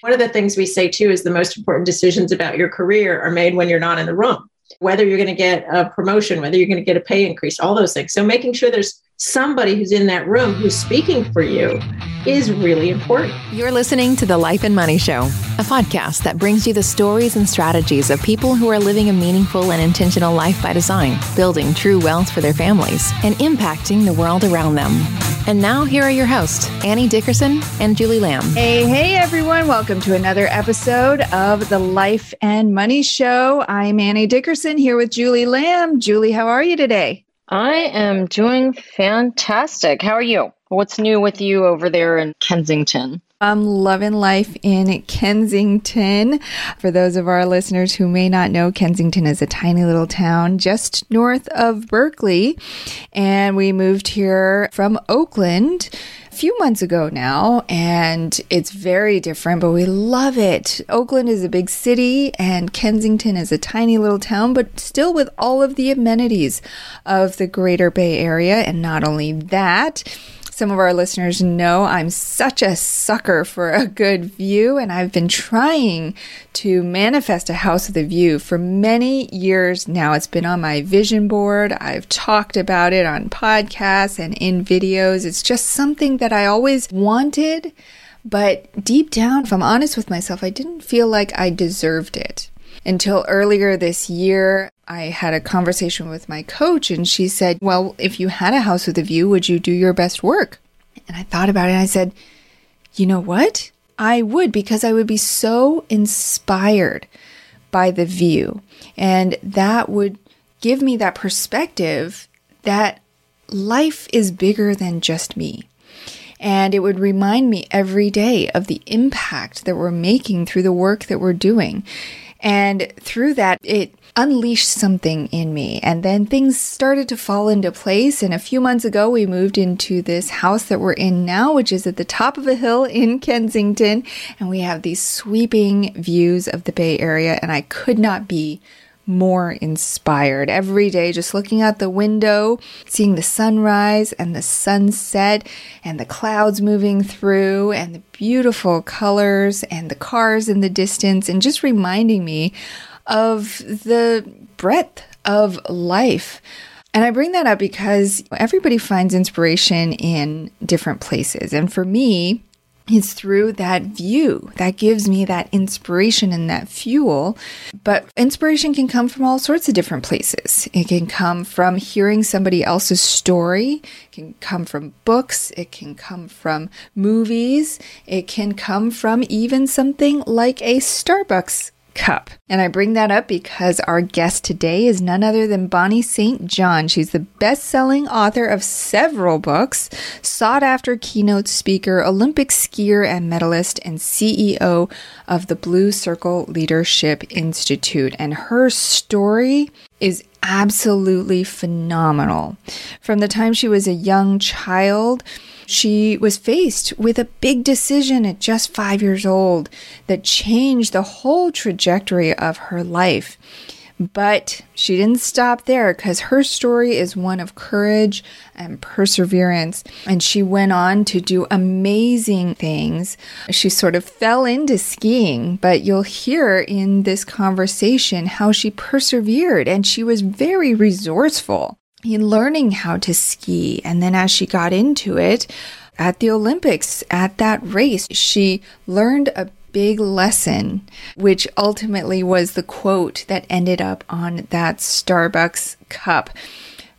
One of the things we say too is the most important decisions about your career are made when you're not in the room. Whether you're going to get a promotion, whether you're going to get a pay increase, all those things. So making sure there's somebody who's in that room who's speaking for you is really important. You're listening to The Life and Money Show, a podcast that brings you the stories and strategies of people who are living a meaningful and intentional life by design, building true wealth for their families, and impacting the world around them. And now, here are your hosts, Annie Dickerson and Julie Lamb. Hey, hey, everyone. Welcome to another episode of The Life and Money Show. I'm Annie Dickerson here with Julie Lamb. Julie, how are you today? I am doing fantastic. How are you? What's new with you over there in Kensington? I'm loving life in Kensington. For those of our listeners who may not know, Kensington is a tiny little town just north of Berkeley. And we moved here from Oakland a few months ago now, and it's very different, but we love it. Oakland is a big city, and Kensington is a tiny little town, but still with all of the amenities of the greater Bay Area. And not only that, some of our listeners know I'm such a sucker for a good view, and I've been trying to manifest a house with a view for many years now. It's been on my vision board. I've talked about it on podcasts and in videos. It's just something that I always wanted, but deep down, if I'm honest with myself, I didn't feel like I deserved it until earlier this year. I had a conversation with my coach, and she said, Well, if you had a house with a view, would you do your best work? And I thought about it and I said, You know what? I would because I would be so inspired by the view. And that would give me that perspective that life is bigger than just me. And it would remind me every day of the impact that we're making through the work that we're doing. And through that, it unleashed something in me. And then things started to fall into place. And a few months ago, we moved into this house that we're in now, which is at the top of a hill in Kensington. And we have these sweeping views of the Bay Area. And I could not be more inspired every day just looking out the window seeing the sunrise and the sunset and the clouds moving through and the beautiful colors and the cars in the distance and just reminding me of the breadth of life. And I bring that up because everybody finds inspiration in different places. And for me, it's through that view that gives me that inspiration and that fuel. But inspiration can come from all sorts of different places. It can come from hearing somebody else's story, it can come from books, it can come from movies, it can come from even something like a Starbucks cup. And I bring that up because our guest today is none other than Bonnie St. John. She's the best selling author of several books, sought after keynote speaker, Olympic skier and medalist, and CEO of the Blue Circle Leadership Institute. And her story is absolutely phenomenal. From the time she was a young child, she was faced with a big decision at just five years old that changed the whole trajectory of her life. But she didn't stop there because her story is one of courage and perseverance. And she went on to do amazing things. She sort of fell into skiing, but you'll hear in this conversation how she persevered and she was very resourceful in learning how to ski. And then as she got into it at the Olympics, at that race, she learned a big lesson, which ultimately was the quote that ended up on that Starbucks cup.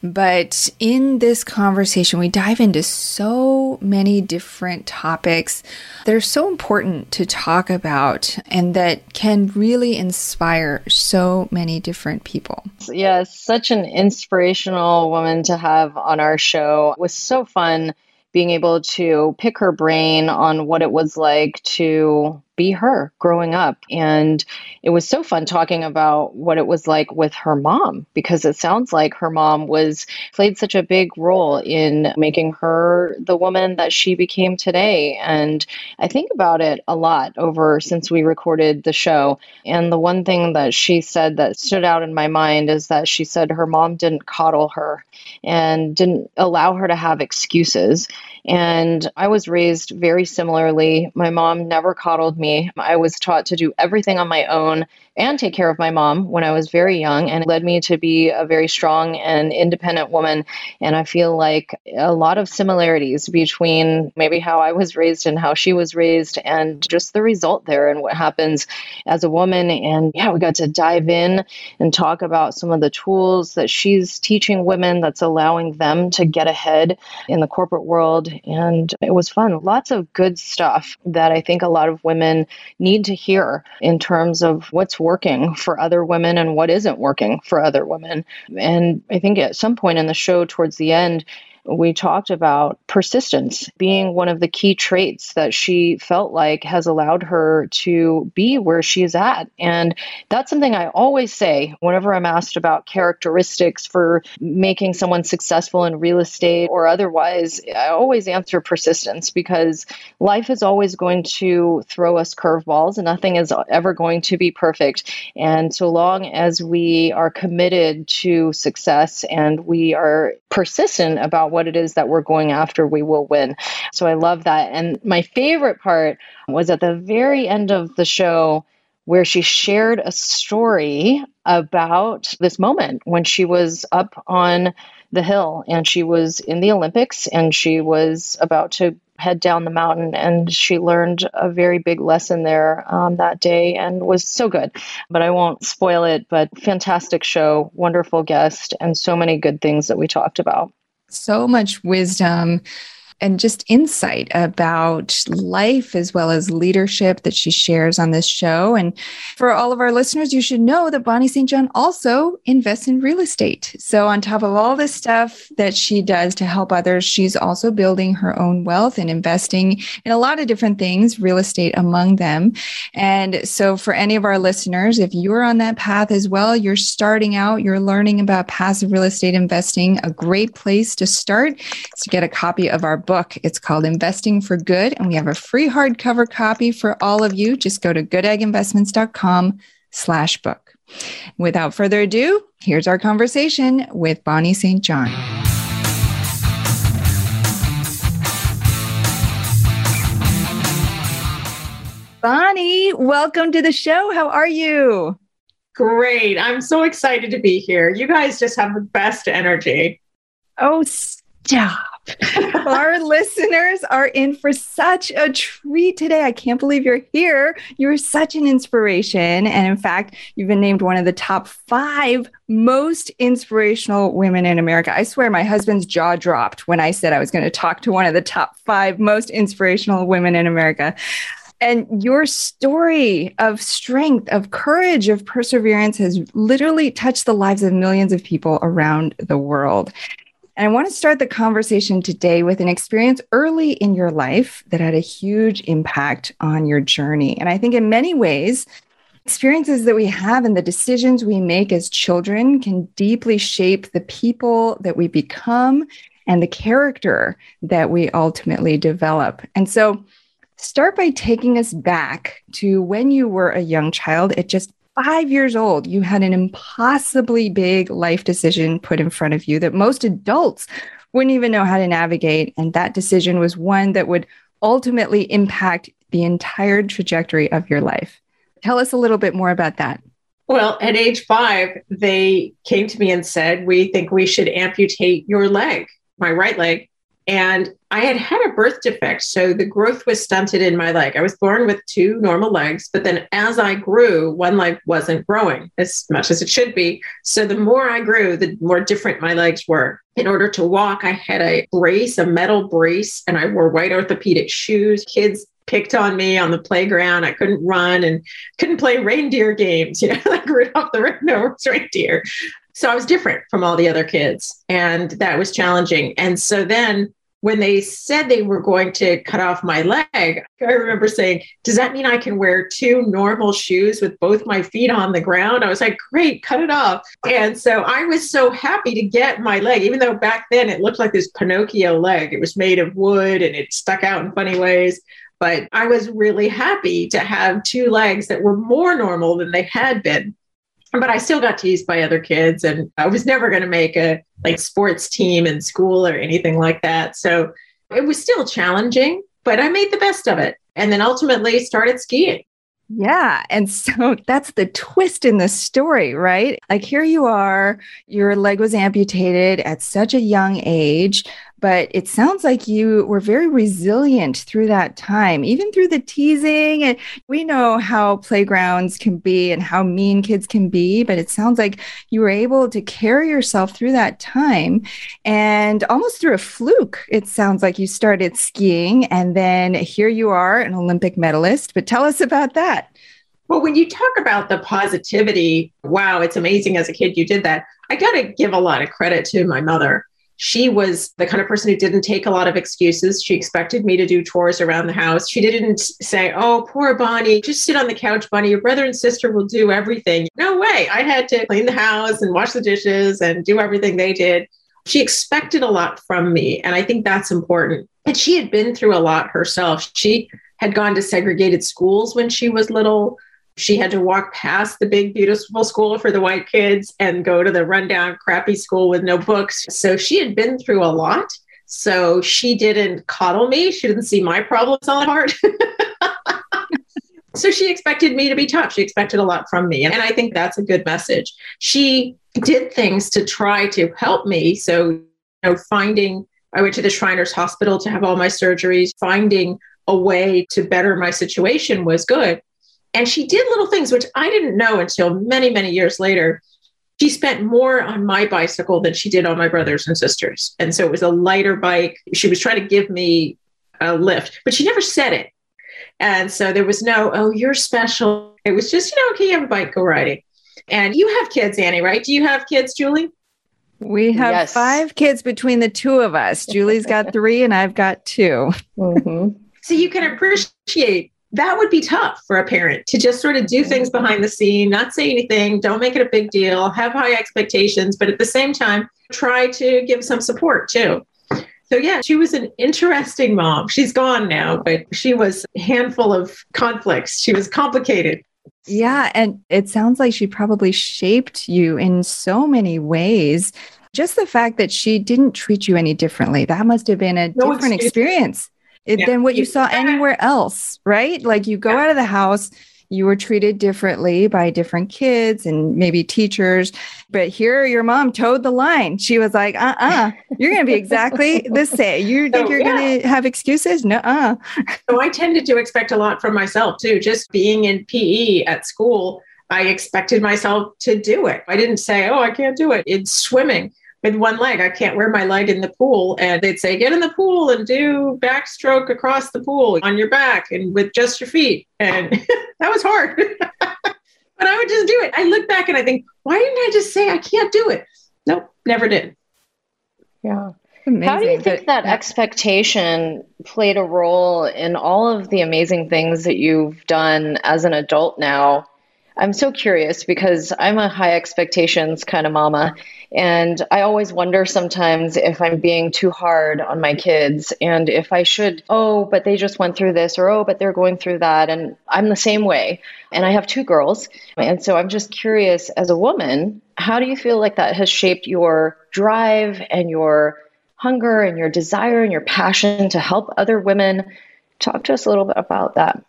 But in this conversation, we dive into so many different topics that are so important to talk about and that can really inspire so many different people. Yeah, such an inspirational woman to have on our show. It was so fun being able to pick her brain on what it was like to be her growing up. And it was so fun talking about what it was like with her mom, because it sounds like her mom was played such a big role in making her the woman that she became today. And I think about it a lot over since we recorded the show. And the one thing that she said that stood out in my mind is that she said her mom didn't coddle her and didn't allow her to have excuses. And I was raised very similarly. My mom never coddled me. I was taught to do everything on my own and take care of my mom when I was very young and led me to be a very strong and independent woman. And I feel like a lot of similarities between maybe how I was raised and how she was raised and just the result there and what happens as a woman. And yeah, we got to dive in and talk about some of the tools that she's teaching women that's allowing them to get ahead in the corporate world. And it was fun. Lots of good stuff that I think a lot of women need to hear in terms of what's working for other women and what isn't working for other women. And I think at some point in the show, towards the end, we talked about persistence being one of the key traits that she felt like has allowed her to be where she's at. And that's something I always say whenever I'm asked about characteristics for making someone successful in real estate or otherwise. I always answer persistence because life is always going to throw us curveballs and nothing is ever going to be perfect. And so long as we are committed to success and we are persistent about what it is that we're going after, we will win. So I love that. And my favorite part was at the very end of the show where she shared a story about this moment when she was up on the hill and she was in the Olympics and she was about to head down the mountain and she learned a very big lesson there um, that day and was so good but i won't spoil it but fantastic show wonderful guest and so many good things that we talked about so much wisdom and just insight about life as well as leadership that she shares on this show. And for all of our listeners, you should know that Bonnie St. John also invests in real estate. So, on top of all this stuff that she does to help others, she's also building her own wealth and investing in a lot of different things, real estate among them. And so, for any of our listeners, if you're on that path as well, you're starting out, you're learning about passive real estate investing, a great place to start is to get a copy of our book book. It's called Investing for Good, and we have a free hardcover copy for all of you. Just go to goodegginvestments.com slash book. Without further ado, here's our conversation with Bonnie St. John. Bonnie, welcome to the show. How are you? Great. I'm so excited to be here. You guys just have the best energy. Oh, stop. Our listeners are in for such a treat today. I can't believe you're here. You're such an inspiration. And in fact, you've been named one of the top five most inspirational women in America. I swear my husband's jaw dropped when I said I was going to talk to one of the top five most inspirational women in America. And your story of strength, of courage, of perseverance has literally touched the lives of millions of people around the world. And I want to start the conversation today with an experience early in your life that had a huge impact on your journey. And I think in many ways, experiences that we have and the decisions we make as children can deeply shape the people that we become and the character that we ultimately develop. And so, start by taking us back to when you were a young child at just five years old, you had an impossibly big life decision put in front of you that most adults wouldn't even know how to navigate. And that decision was one that would ultimately impact the entire trajectory of your life. Tell us a little bit more about that. Well, at age five, they came to me and said, We think we should amputate your leg, my right leg. And I had had a birth defect. So the growth was stunted in my leg. I was born with two normal legs, but then as I grew, one leg wasn't growing as much as it should be. So the more I grew, the more different my legs were. In order to walk, I had a brace, a metal brace, and I wore white orthopedic shoes. Kids picked on me on the playground. I couldn't run and couldn't play reindeer games, you know, like Rudolph the Red-Nosed Reindeer. So I was different from all the other kids, and that was challenging. And so then when they said they were going to cut off my leg, I remember saying, Does that mean I can wear two normal shoes with both my feet on the ground? I was like, Great, cut it off. And so I was so happy to get my leg, even though back then it looked like this Pinocchio leg. It was made of wood and it stuck out in funny ways. But I was really happy to have two legs that were more normal than they had been but I still got teased by other kids and I was never going to make a like sports team in school or anything like that. So it was still challenging, but I made the best of it. And then ultimately started skiing. Yeah. And so that's the twist in the story, right? Like here you are, your leg was amputated at such a young age, but it sounds like you were very resilient through that time, even through the teasing. And we know how playgrounds can be and how mean kids can be, but it sounds like you were able to carry yourself through that time and almost through a fluke. It sounds like you started skiing and then here you are, an Olympic medalist. But tell us about that. Well, when you talk about the positivity, wow, it's amazing as a kid you did that. I got to give a lot of credit to my mother she was the kind of person who didn't take a lot of excuses. She expected me to do chores around the house. She didn't say, Oh, poor Bonnie, just sit on the couch, Bonnie. Your brother and sister will do everything. No way. I had to clean the house and wash the dishes and do everything they did. She expected a lot from me. And I think that's important. And she had been through a lot herself. She had gone to segregated schools when she was little. She had to walk past the big, beautiful school for the white kids and go to the rundown, crappy school with no books. So she had been through a lot. So she didn't coddle me. She didn't see my problems on the heart. so she expected me to be tough. She expected a lot from me. And I think that's a good message. She did things to try to help me. So, you know, finding, I went to the Shriners Hospital to have all my surgeries, finding a way to better my situation was good. And she did little things, which I didn't know until many, many years later. She spent more on my bicycle than she did on my brothers and sisters. And so it was a lighter bike. She was trying to give me a lift, but she never said it. And so there was no, oh, you're special. It was just, you know, okay, you have a bike, go riding. And you have kids, Annie, right? Do you have kids, Julie? We have yes. five kids between the two of us. Julie's got three, and I've got 2 mm-hmm. So you can appreciate that would be tough for a parent to just sort of do things behind the scene, not say anything, don't make it a big deal, have high expectations, but at the same time, try to give some support too. So yeah, she was an interesting mom. She's gone now, but she was a handful of conflicts. She was complicated. Yeah, and it sounds like she probably shaped you in so many ways. Just the fact that she didn't treat you any differently, that must have been a no different excuse. experience it, yeah. than what you saw anywhere else, right? Like you go yeah. out of the house, you were treated differently by different kids and maybe teachers. But here, your mom toed the line. She was like, uh uh-uh, uh, you are going to be exactly the same. You think so, you're yeah. going to have excuses? No, uh. So I tended to expect a lot from myself too. Just being in PE at school, I expected myself to do it. I didn't say, oh, I can't do it. It's swimming with one leg. I can't wear my leg in the pool. And they'd say, get in the pool and do backstroke across the pool on your back and with just your feet. And that was hard. but I would just do it. I look back and I think, why didn't I just say I can't do it? Nope, never did. Yeah. Amazing. How do you think that expectation played a role in all of the amazing things that you've done as an adult now? I'm so curious because I'm a high expectations kind of mama. And I always wonder sometimes if I'm being too hard on my kids and if I should, oh, but they just went through this or oh, but they're going through that. And I'm the same way. And I have two girls. And so I'm just curious as a woman, how do you feel like that has shaped your drive and your hunger and your desire and your passion to help other women? Talk to us a little bit about that.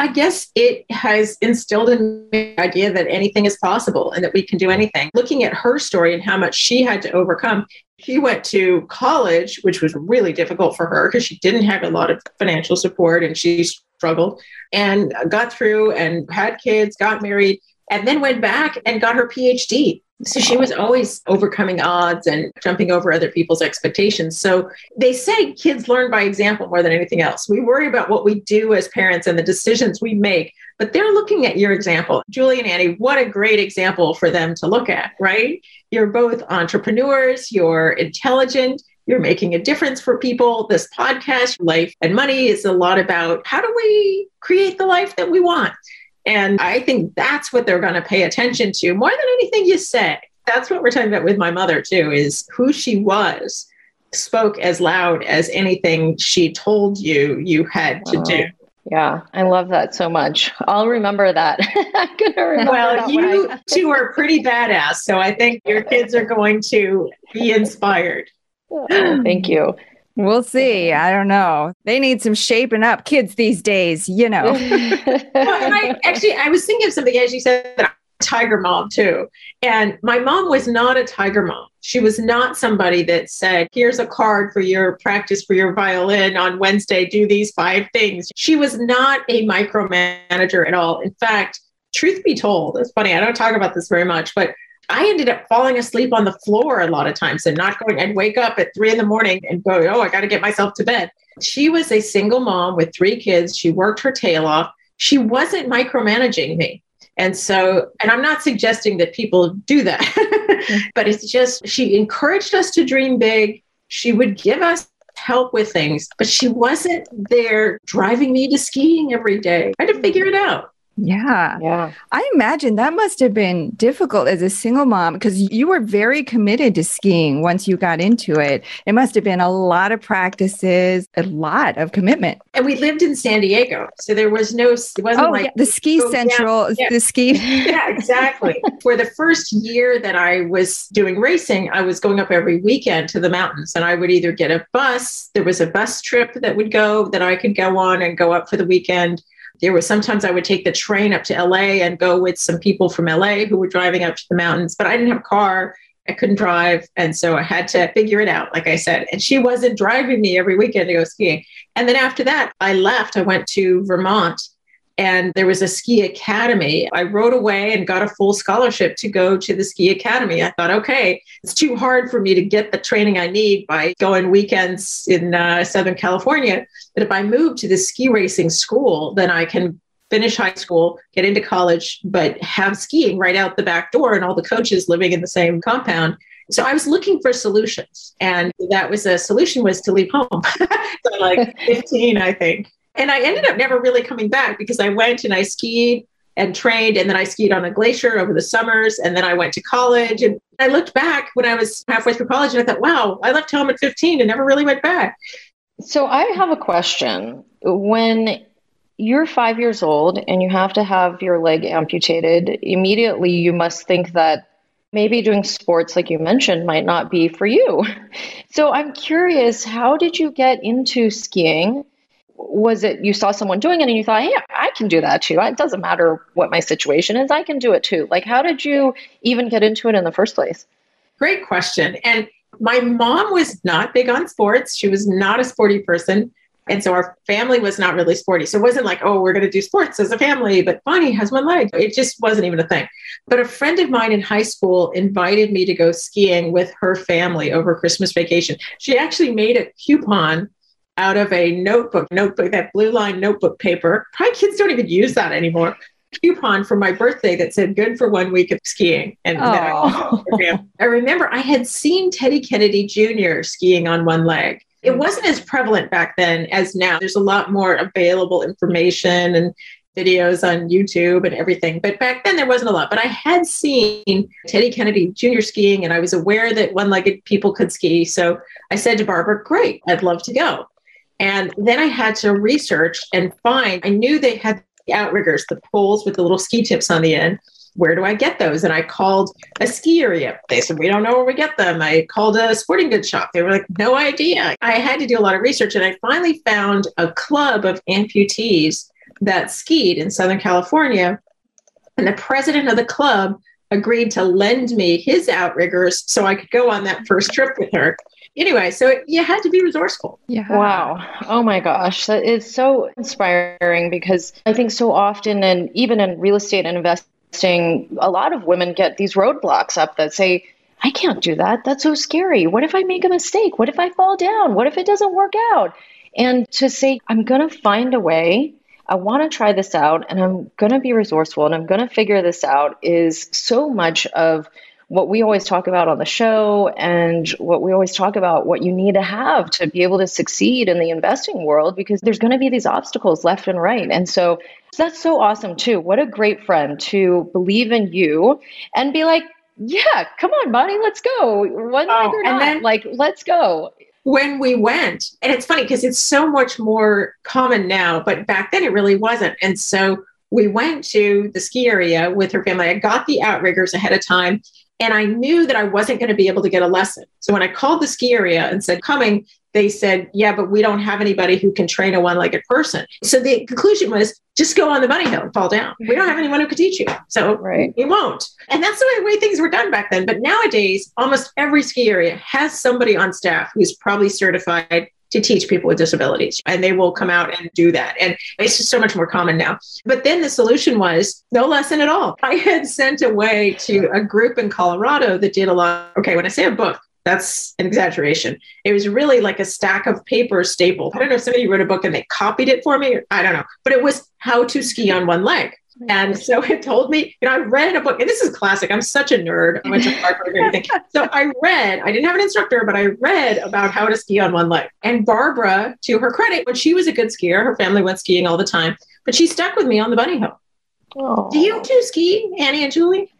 I guess it has instilled in me the idea that anything is possible and that we can do anything. Looking at her story and how much she had to overcome, she went to college, which was really difficult for her because she didn't have a lot of financial support and she struggled and got through and had kids, got married, and then went back and got her PhD. So she was always overcoming odds and jumping over other people's expectations. So they say kids learn by example more than anything else. We worry about what we do as parents and the decisions we make, but they're looking at your example. Julie and Annie, what a great example for them to look at, right? You're both entrepreneurs, you're intelligent, you're making a difference for people. This podcast, Life and Money, is a lot about how do we create the life that we want? And I think that's what they're going to pay attention to more than anything you say. That's what we're talking about with my mother, too, is who she was spoke as loud as anything she told you you had to do. Yeah, I love that so much. I'll remember that. I'm gonna remember. Well, you I... two are pretty badass, so I think your kids are going to be inspired. Oh, thank you. We'll see. I don't know. They need some shaping up kids these days, you know. well, I, actually, I was thinking of something as you said that tiger mom too. And my mom was not a tiger mom. She was not somebody that said, here's a card for your practice for your violin on Wednesday, do these five things. She was not a micromanager at all. In fact, truth be told, it's funny, I don't talk about this very much, but I ended up falling asleep on the floor a lot of times and not going. I'd wake up at three in the morning and go, oh, I got to get myself to bed. She was a single mom with three kids. She worked her tail off. She wasn't micromanaging me. And so, and I'm not suggesting that people do that, but it's just she encouraged us to dream big. She would give us help with things, but she wasn't there driving me to skiing every day. I had to figure it out. Yeah. Yeah. I imagine that must have been difficult as a single mom because you were very committed to skiing once you got into it. It must have been a lot of practices, a lot of commitment. And we lived in San Diego. So there was no, it wasn't oh, like yeah. the ski central, yeah. the ski. yeah, exactly. For the first year that I was doing racing, I was going up every weekend to the mountains and I would either get a bus, there was a bus trip that would go that I could go on and go up for the weekend there was sometimes I would take the train up to LA and go with some people from LA who were driving up to the mountains, but I didn't have a car. I couldn't drive. And so I had to figure it out, like I said. And she wasn't driving me every weekend to go skiing. And then after that, I left. I went to Vermont and there was a ski academy. I rode away and got a full scholarship to go to the ski academy. I thought, okay, it's too hard for me to get the training I need by going weekends in uh, Southern California. But if I move to the ski racing school, then I can finish high school, get into college, but have skiing right out the back door and all the coaches living in the same compound. So I was looking for solutions. And that was a solution was to leave home. so like 15, I think. And I ended up never really coming back because I went and I skied and trained and then I skied on a glacier over the summers and then I went to college and I looked back when I was halfway through college and I thought, wow, I left home at 15 and never really went back. So I have a question. When you're 5 years old and you have to have your leg amputated, immediately you must think that maybe doing sports like you mentioned might not be for you. So I'm curious, how did you get into skiing? Was it you saw someone doing it and you thought, hey, I can do that too? It doesn't matter what my situation is, I can do it too. Like, how did you even get into it in the first place? Great question. And my mom was not big on sports. She was not a sporty person. And so our family was not really sporty. So it wasn't like, oh, we're going to do sports as a family, but Bonnie has one leg. It just wasn't even a thing. But a friend of mine in high school invited me to go skiing with her family over Christmas vacation. She actually made a coupon out of a notebook, notebook, that blue line notebook paper. Probably kids don't even use that anymore. Coupon for my birthday that said good for one week of skiing. And I, I remember I had seen Teddy Kennedy Jr. skiing on one leg. It mm. wasn't as prevalent back then as now. There's a lot more available information and videos on YouTube and everything. But back then there wasn't a lot. But I had seen Teddy Kennedy Jr. skiing and I was aware that one legged people could ski. So I said to Barbara, Great, I'd love to go. And then I had to research and find, I knew they had the outriggers, the poles with the little ski tips on the end. Where do I get those? And I called a ski area. They said, We don't know where we get them. I called a sporting goods shop. They were like, No idea. I had to do a lot of research. And I finally found a club of amputees that skied in Southern California. And the president of the club agreed to lend me his outriggers so I could go on that first trip with her anyway, so you had to be resourceful. Yeah. Wow. Oh my gosh. That is so inspiring because I think so often, and even in real estate and investing, a lot of women get these roadblocks up that say, I can't do that. That's so scary. What if I make a mistake? What if I fall down? What if it doesn't work out? And to say, I'm going to find a way. I want to try this out and I'm going to be resourceful and I'm going to figure this out is so much of what we always talk about on the show and what we always talk about what you need to have to be able to succeed in the investing world because there's going to be these obstacles left and right. And so that's so awesome too. What a great friend to believe in you and be like, yeah, come on, Bonnie, let's go. One oh, or not, then, like, let's go when we went and it's funny because it's so much more common now but back then it really wasn't and so we went to the ski area with her family i got the outriggers ahead of time And I knew that I wasn't going to be able to get a lesson. So when I called the ski area and said, coming, they said, yeah, but we don't have anybody who can train a one legged person. So the conclusion was just go on the bunny hill and fall down. We don't have anyone who could teach you. So right. we won't. And that's the way things were done back then. But nowadays, almost every ski area has somebody on staff who's probably certified to teach people with disabilities and they will come out and do that and it's just so much more common now but then the solution was no lesson at all i had sent away to a group in colorado that did a lot okay when i say a book that's an exaggeration. It was really like a stack of paper stapled. I don't know if somebody wrote a book and they copied it for me. I don't know, but it was how to ski on one leg. And so it told me, you know, I read a book, and this is classic. I'm such a nerd. I went to Harvard and everything. So I read, I didn't have an instructor, but I read about how to ski on one leg. And Barbara, to her credit, when she was a good skier, her family went skiing all the time, but she stuck with me on the bunny hill. Aww. Do you two ski, Annie and Julie?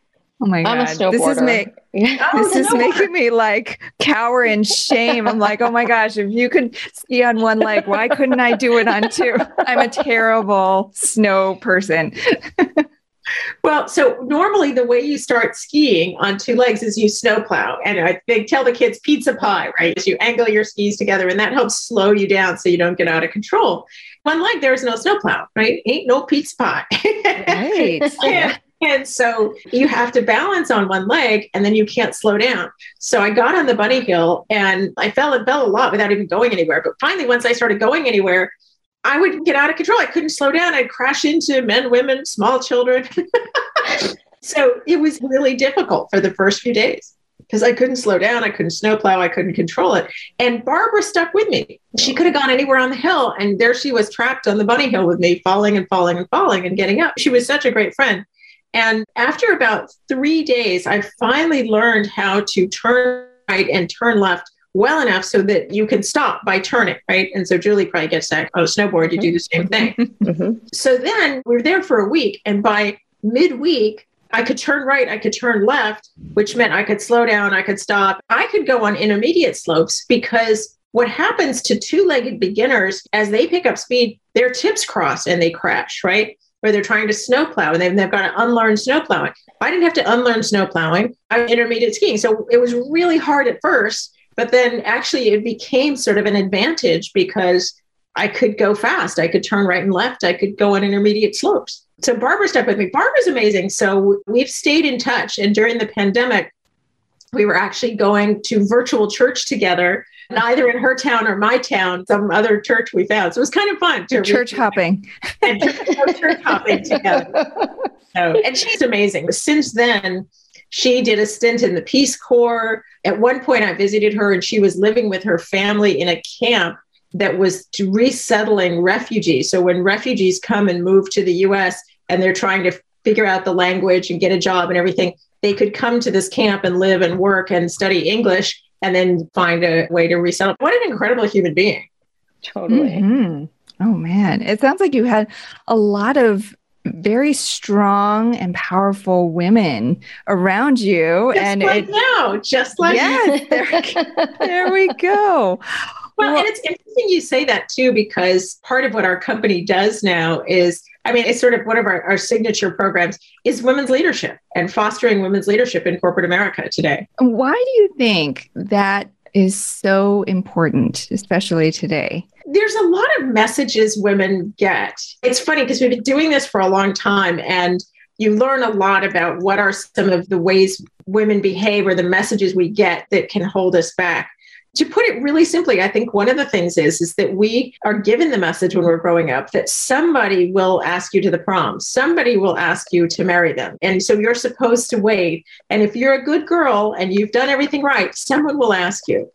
Oh my god! This is me. this is oh, making me like cower in shame. I'm like, oh my gosh, if you could ski on one leg, why couldn't I do it on two? I'm a terrible snow person. well, so normally the way you start skiing on two legs is you snowplow, and I, they tell the kids pizza pie, right? You angle your skis together, and that helps slow you down so you don't get out of control. One leg, there is no snowplow, right? Ain't no pizza pie. right. yeah. And so you have to balance on one leg and then you can't slow down. So I got on the bunny hill and I fell and fell a lot without even going anywhere. But finally, once I started going anywhere, I would get out of control. I couldn't slow down. I'd crash into men, women, small children. so it was really difficult for the first few days because I couldn't slow down. I couldn't snowplow. I couldn't control it. And Barbara stuck with me. She could have gone anywhere on the hill. And there she was trapped on the bunny hill with me, falling and falling and falling and getting up. She was such a great friend. And after about three days, I finally learned how to turn right and turn left well enough so that you can stop by turning, right? And so Julie probably gets that on a snowboard, you do the same thing. Mm-hmm. So then we were there for a week. And by midweek, I could turn right, I could turn left, which meant I could slow down, I could stop. I could go on intermediate slopes because what happens to two legged beginners as they pick up speed, their tips cross and they crash, right? Where they're trying to snowplow and they've, they've got to unlearn snowplowing. I didn't have to unlearn snowplowing. I'm intermediate skiing. So it was really hard at first, but then actually it became sort of an advantage because I could go fast. I could turn right and left. I could go on intermediate slopes. So Barbara stuck with me. Barbara's amazing. So we've stayed in touch. And during the pandemic, we were actually going to virtual church together neither in her town or my town, some other church we found. So it was kind of fun to church hopping. and church hopping together. So, and she's amazing. Since then, she did a stint in the Peace Corps. At one point, I visited her and she was living with her family in a camp that was resettling refugees. So when refugees come and move to the US and they're trying to figure out the language and get a job and everything, they could come to this camp and live and work and study English and then find a way to resettle. What an incredible human being. Totally. Mm-hmm. Oh man, it sounds like you had a lot of very strong and powerful women around you just and like it, now just like yes there, there we go well, and it's interesting you say that too, because part of what our company does now is, I mean, it's sort of one of our, our signature programs is women's leadership and fostering women's leadership in corporate America today. Why do you think that is so important, especially today? There's a lot of messages women get. It's funny because we've been doing this for a long time and you learn a lot about what are some of the ways women behave or the messages we get that can hold us back to put it really simply, I think one of the things is is that we are given the message when we're growing up that somebody will ask you to the prom, somebody will ask you to marry them, and so you're supposed to wait. And if you're a good girl and you've done everything right, someone will ask you.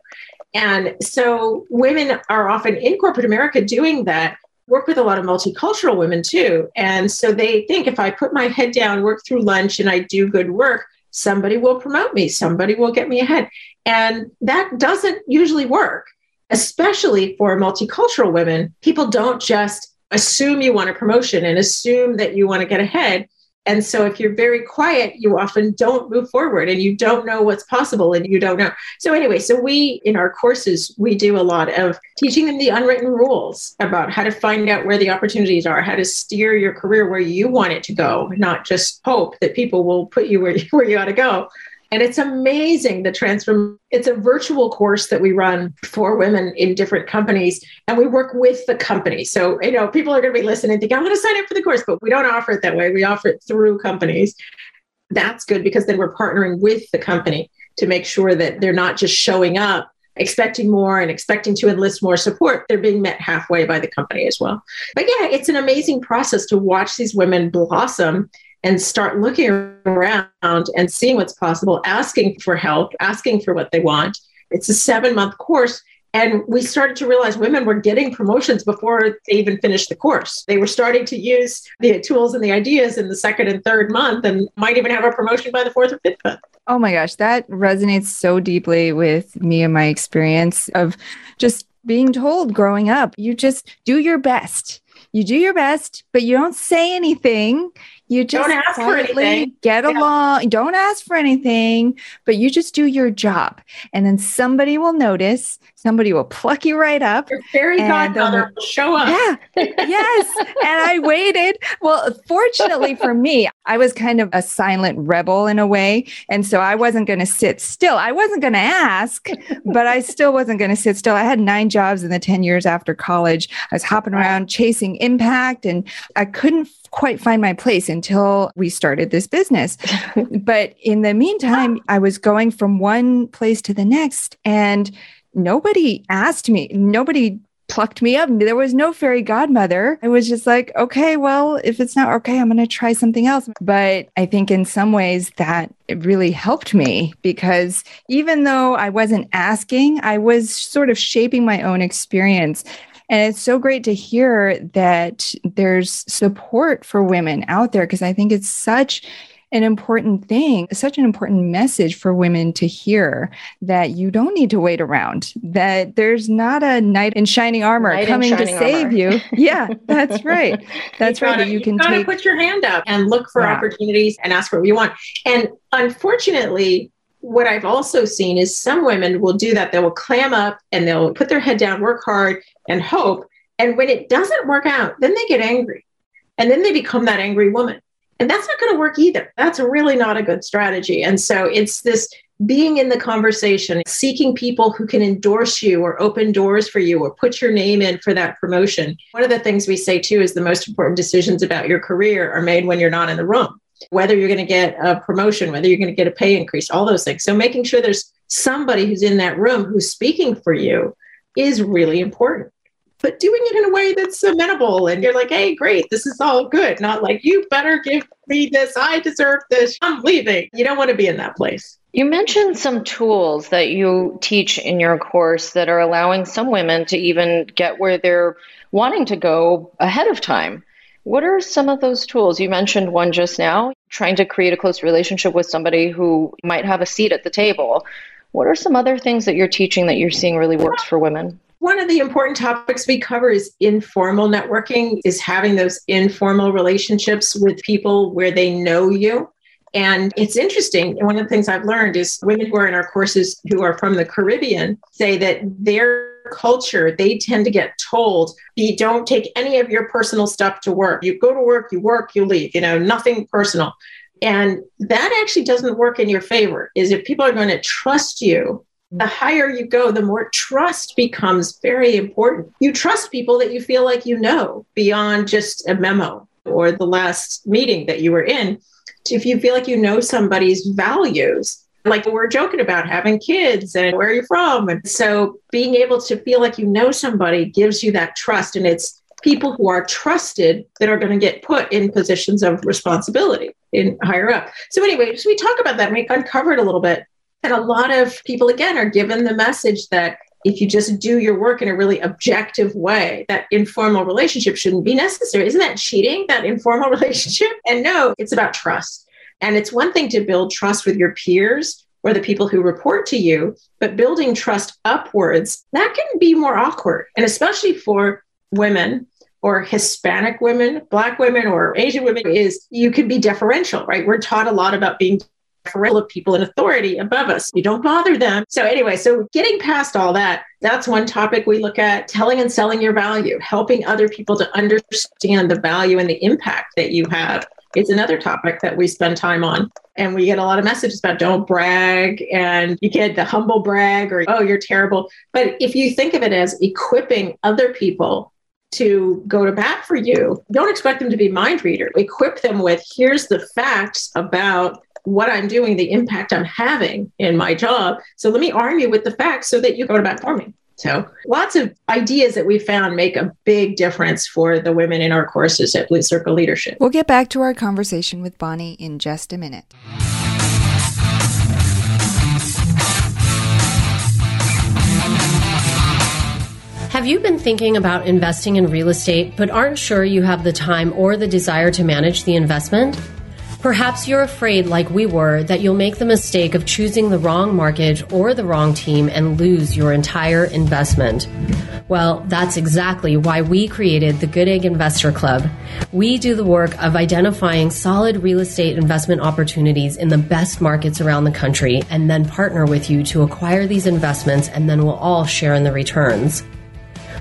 And so women are often in corporate America doing that. Work with a lot of multicultural women too. And so they think if I put my head down, work through lunch, and I do good work, somebody will promote me, somebody will get me ahead. And that doesn't usually work, especially for multicultural women. People don't just assume you want a promotion and assume that you want to get ahead. And so if you're very quiet, you often don't move forward and you don't know what's possible and you don't know. So anyway, so we in our courses, we do a lot of teaching them the unwritten rules about how to find out where the opportunities are, how to steer your career where you want it to go, not just hope that people will put you where, where you ought to go. And it's amazing the transform. It's a virtual course that we run for women in different companies, and we work with the company. So, you know, people are going to be listening, think, I'm going to sign up for the course, but we don't offer it that way. We offer it through companies. That's good because then we're partnering with the company to make sure that they're not just showing up expecting more and expecting to enlist more support, they're being met halfway by the company as well. But yeah, it's an amazing process to watch these women blossom and start looking around and seeing what's possible, asking for help, asking for what they want. It's a seven month course. And we started to realize women were getting promotions before they even finished the course. They were starting to use the tools and the ideas in the second and third month and might even have a promotion by the fourth or fifth month. Oh my gosh, that resonates so deeply with me and my experience of just being told growing up, you just do your best. You do your best, but you don't say anything. You just don't ask for anything. get yeah. along. Don't ask for anything, but you just do your job. And then somebody will notice, somebody will pluck you right up. Your fairy godmother will show up. Yeah. yes. and I waited. Well, fortunately for me, I was kind of a silent rebel in a way. And so I wasn't going to sit still. I wasn't going to ask, but I still wasn't going to sit still. I had nine jobs in the 10 years after college. I was hopping around chasing impact and I couldn't quite find my place until we started this business. but in the meantime, I was going from one place to the next and nobody asked me, nobody plucked me up. There was no fairy godmother. I was just like, okay, well, if it's not okay, I'm going to try something else. But I think in some ways that it really helped me because even though I wasn't asking, I was sort of shaping my own experience. And it's so great to hear that there's support for women out there because I think it's such an important thing, such an important message for women to hear that you don't need to wait around, that there's not a knight in shining armor knight coming shining to save armor. you. Yeah, that's right. That's you right. Gotta, That you can gotta take. put your hand up and look for Yeah. opportunities and ask for what you want. And unfortunately, what I've also seen is some women will do that. They will clam up and they'll put their head down, work hard, and hope. And when it doesn't work out, then they get angry. And then they become that angry woman. And that's not going to work either. That's really not a good strategy. And so it's this being in the conversation, seeking people who can endorse you or open doors for you or put your name in for that promotion. One of the things we say too is the most important decisions about your career are made when you're not in the room. Whether you're going to get a promotion, whether you're going to get a pay increase, all those things. So making sure there's somebody who's in that room who's speaking for you is really important. But doing it in a way that's amenable and you're like, hey, great, this is all good. Not like, you better give me this. I deserve this. I'm leaving. You don't want to be in that place. You mentioned some tools that you teach in your course that are allowing some women to even get where they're wanting to go ahead of time. What are some of those tools? You mentioned one just now, trying to create a close relationship with somebody who might have a seat at the table. What are some other things that you're teaching that you're seeing really works for women? One of the important topics we cover is informal networking, is having those informal relationships with people where they know you. And it's interesting. One of the things I've learned is women who are in our courses who are from the Caribbean say that their culture, they tend to get told, you don't take any of your personal stuff to work. You go to work, you work, you leave, you know, nothing personal. And that actually doesn't work in your favor, is if people are going to trust you, the higher you go, the more trust becomes very important. You trust people that you feel like you know beyond just a memo or the last meeting that you were in. If you feel like you know somebody's values, like we're joking about having kids and where are you're from. And so being able to feel like you know somebody gives you that trust. And it's people who are trusted that are going to get put in positions of responsibility in higher up. So anyway, so we talk about that. and We uncovered a little bit. And a lot of people, again, are given the message that if you just do your work in a really objective way, that informal relationship shouldn't be necessary. Isn't that cheating, that informal relationship? And no, it's about trust. And it's one thing to build trust with your peers or the people who report to you, but building trust upwards, that can be more awkward. And especially for women or Hispanic women, Black women, or Asian women, is you can be deferential, right? We're taught a lot about being deferential of people in authority above us. You don't bother them. So, anyway, so getting past all that, that's one topic we look at telling and selling your value, helping other people to understand the value and the impact that you have It's another topic that we spend time on. And we get a lot of messages about don't brag and you get the humble brag or, oh, you're terrible. But if you think of it as equipping other people to go to bat for you, don't expect them to be mind reader. Equip them with here's the facts about what I'm doing, the impact I'm having in my job. So let me arm you with the facts so that you go to bat for me. So lots of ideas that we found make a big difference for the women in our courses at Blue Circle Leadership. We'll get back to our conversation with Bonnie in just a minute. Have you been thinking about investing in real estate but aren't sure you have the time or the desire to manage the investment? Perhaps you're afraid, like we were, that you'll make the mistake of choosing the wrong mortgage or the wrong team and lose your entire investment. Well, that's exactly why we created the Good Egg Investor Club. We do the work of identifying solid real estate investment opportunities in the best markets around the country and then partner with you to acquire these investments and then we'll all share in the returns.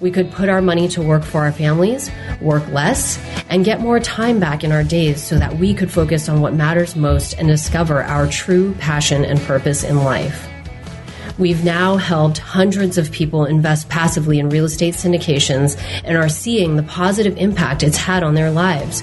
We could put our money to work for our families, work less, and get more time back in our days so that we could focus on what matters most and discover our true passion and purpose in life. We've now helped hundreds of people invest passively in real estate syndications and are seeing the positive impact it's had on their lives.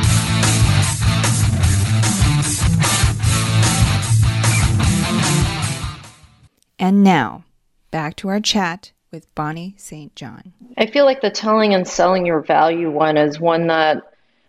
And now, back to our chat with Bonnie St. John. I feel like the telling and selling your value one is one that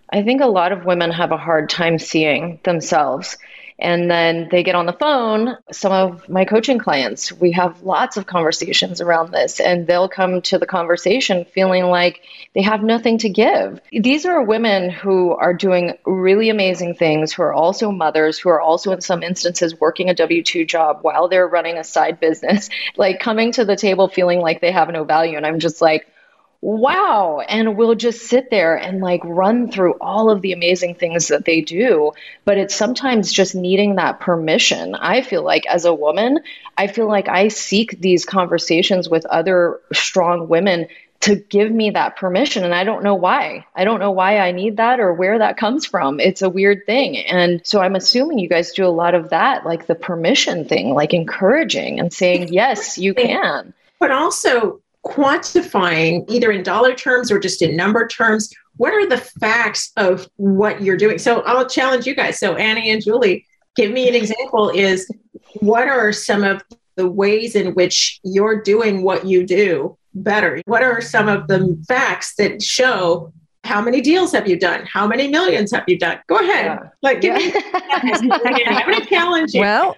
I think a lot of women have a hard time seeing themselves. And then they get on the phone. Some of my coaching clients, we have lots of conversations around this, and they'll come to the conversation feeling like they have nothing to give. These are women who are doing really amazing things, who are also mothers, who are also in some instances working a W 2 job while they're running a side business, like coming to the table feeling like they have no value. And I'm just like, wow. And we'll just sit there and like run through all of the amazing things that they do. But it's sometimes just needing that permission. I feel like as a woman, I feel like I seek these conversations with other strong women to give me that permission. And I don't know why. I don't know why I need that or where that comes from. It's a weird thing. And so I'm assuming you guys do a lot of that, like the permission thing, like encouraging and saying, yes, you can. But also, quantifying either in dollar terms or just in number terms what are the facts of what you're doing? So i'll challenge you guys. So annie and julie give me an example is what are some of the ways in which you're doing what you do better? What are some of the facts that show how many deals have you done? How many millions have you done? Go ahead. Yeah. Like, give yeah. me. I'm going to challenge you. Well,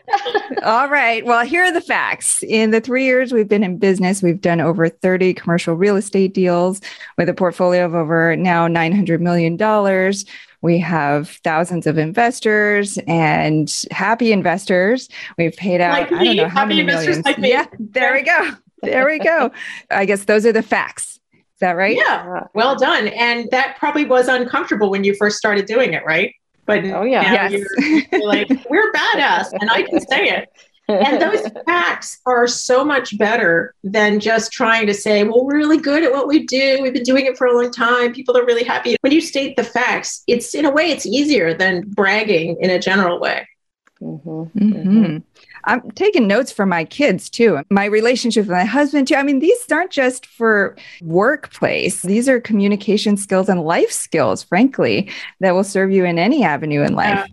all right. Well, here are the facts. In the three years we've been in business, we've done over 30 commercial real estate deals with a portfolio of over now $900 million. We have thousands of investors and happy investors. We've paid out, like I don't know how many millions. Like yeah, there we go. There we go. I guess those are the facts that right? Yeah. Well done. And that probably was uncomfortable when you first started doing it, right? But oh yeah, yes. you're, you're like we're badass, and I can say it. and those facts are so much better than just trying to say, well, we're really good at what we do. We've been doing it for a long time. People are really happy. When you state the facts, it's in a way, it's easier than bragging in a general way. Mm-hmm. Mm-hmm. I'm taking notes for my kids too. My relationship with my husband too. I mean, these aren't just for workplace. These are communication skills and life skills, frankly, that will serve you in any avenue in life.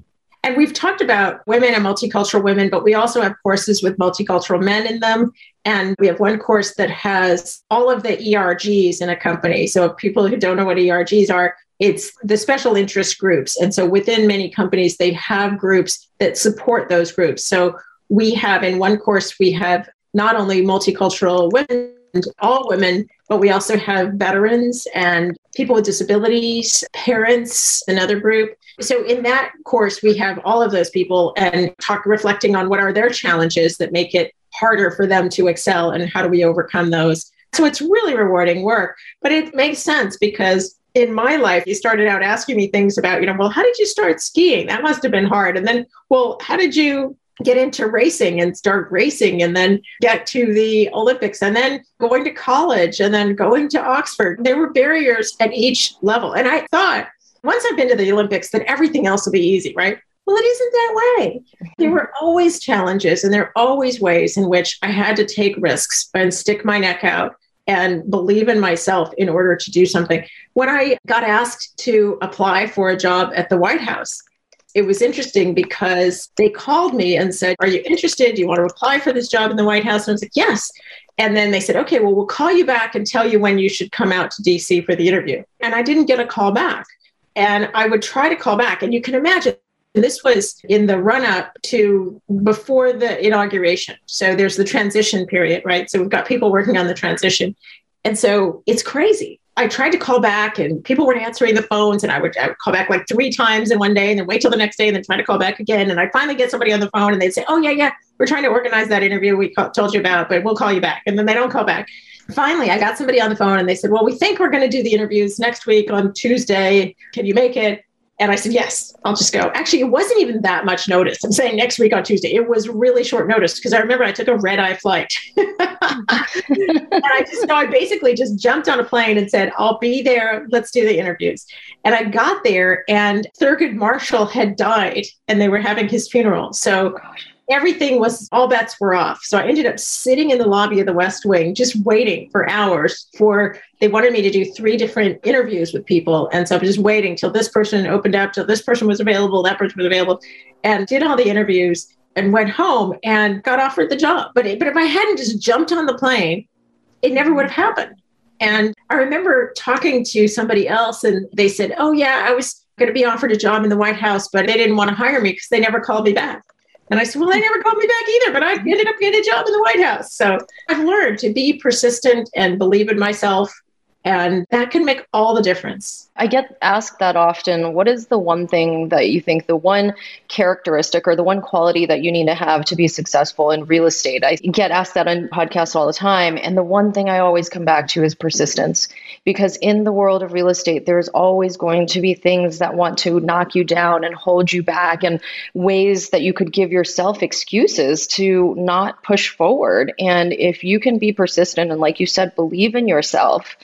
And we've talked about women and multicultural women, but we also have courses with multicultural men in them. And we have one course that has all of the ERGs in a company. So, people who don't know what ERGs are, it's the special interest groups. And so, within many companies, they have groups that support those groups. So, we have in one course, we have not only multicultural women, all women, but we also have veterans and people with disabilities, parents, another group. So in that course, we have all of those people and talk reflecting on what are their challenges that make it harder for them to excel and how do we overcome those. So it's really rewarding work, but it makes sense because in my life, you started out asking me things about, you know, well, how did you start skiing? That must have been hard. And then, well, how did you get into racing and start racing and then get to the Olympics and then going to college and then going to Oxford. There were barriers at each level. And I thought once I've been to the Olympics, then everything else will be easy, right? Well, it isn't that way. There were always challenges and there are always ways in which I had to take risks and stick my neck out and believe in myself in order to do something. When I got asked to apply for a job at the White House, it was interesting because they called me and said, Are you interested? Do you want to apply for this job in the White House? And I was like, Yes. And then they said, Okay, well, we'll call you back and tell you when you should come out to DC for the interview. And I didn't get a call back. And I would try to call back. And you can imagine this was in the run up to before the inauguration. So there's the transition period, right? So we've got people working on the transition. And so it's crazy. I tried to call back and people weren't answering the phones. And I would, I would call back like three times in one day and then wait till the next day and then try to call back again. And I finally get somebody on the phone and they'd say, Oh, yeah, yeah, we're trying to organize that interview we call, told you about, but we'll call you back. And then they don't call back. Finally, I got somebody on the phone and they said, Well, we think we're going to do the interviews next week on Tuesday. Can you make it? And I said, Yes, I'll just go. Actually, it wasn't even that much notice. I'm saying next week on Tuesday. It was really short notice because I remember I took a red eye flight. and I just I basically just jumped on a plane and said, I'll be there. Let's do the interviews. And I got there, and Thurgood Marshall had died, and they were having his funeral. So oh everything was all bets were off. So I ended up sitting in the lobby of the West Wing, just waiting for hours for they wanted me to do three different interviews with people. And so I was just waiting till this person opened up, till this person was available, that person was available, and did all the interviews and went home and got offered the job. But, it, but if I hadn't just jumped on the plane, it never would have happened. And I remember talking to somebody else and they said, Oh, yeah, I was going to be offered a job in the White House, but they didn't want to hire me because they never called me back. And I said, Well, they never called me back either, but I ended up getting a job in the White House. So I've learned to be persistent and believe in myself and that can make all the difference. I get asked that often. What is the one thing that you think, the one characteristic or the one quality that you need to have to be successful in real estate? I get asked that on podcasts all the time. And the one thing I always come back to is persistence. Because in the world of real estate, there's always going to be things that want to knock you down and hold you back, and ways that you could give yourself excuses to not push forward. And if you can be persistent and, like you said, believe in yourself,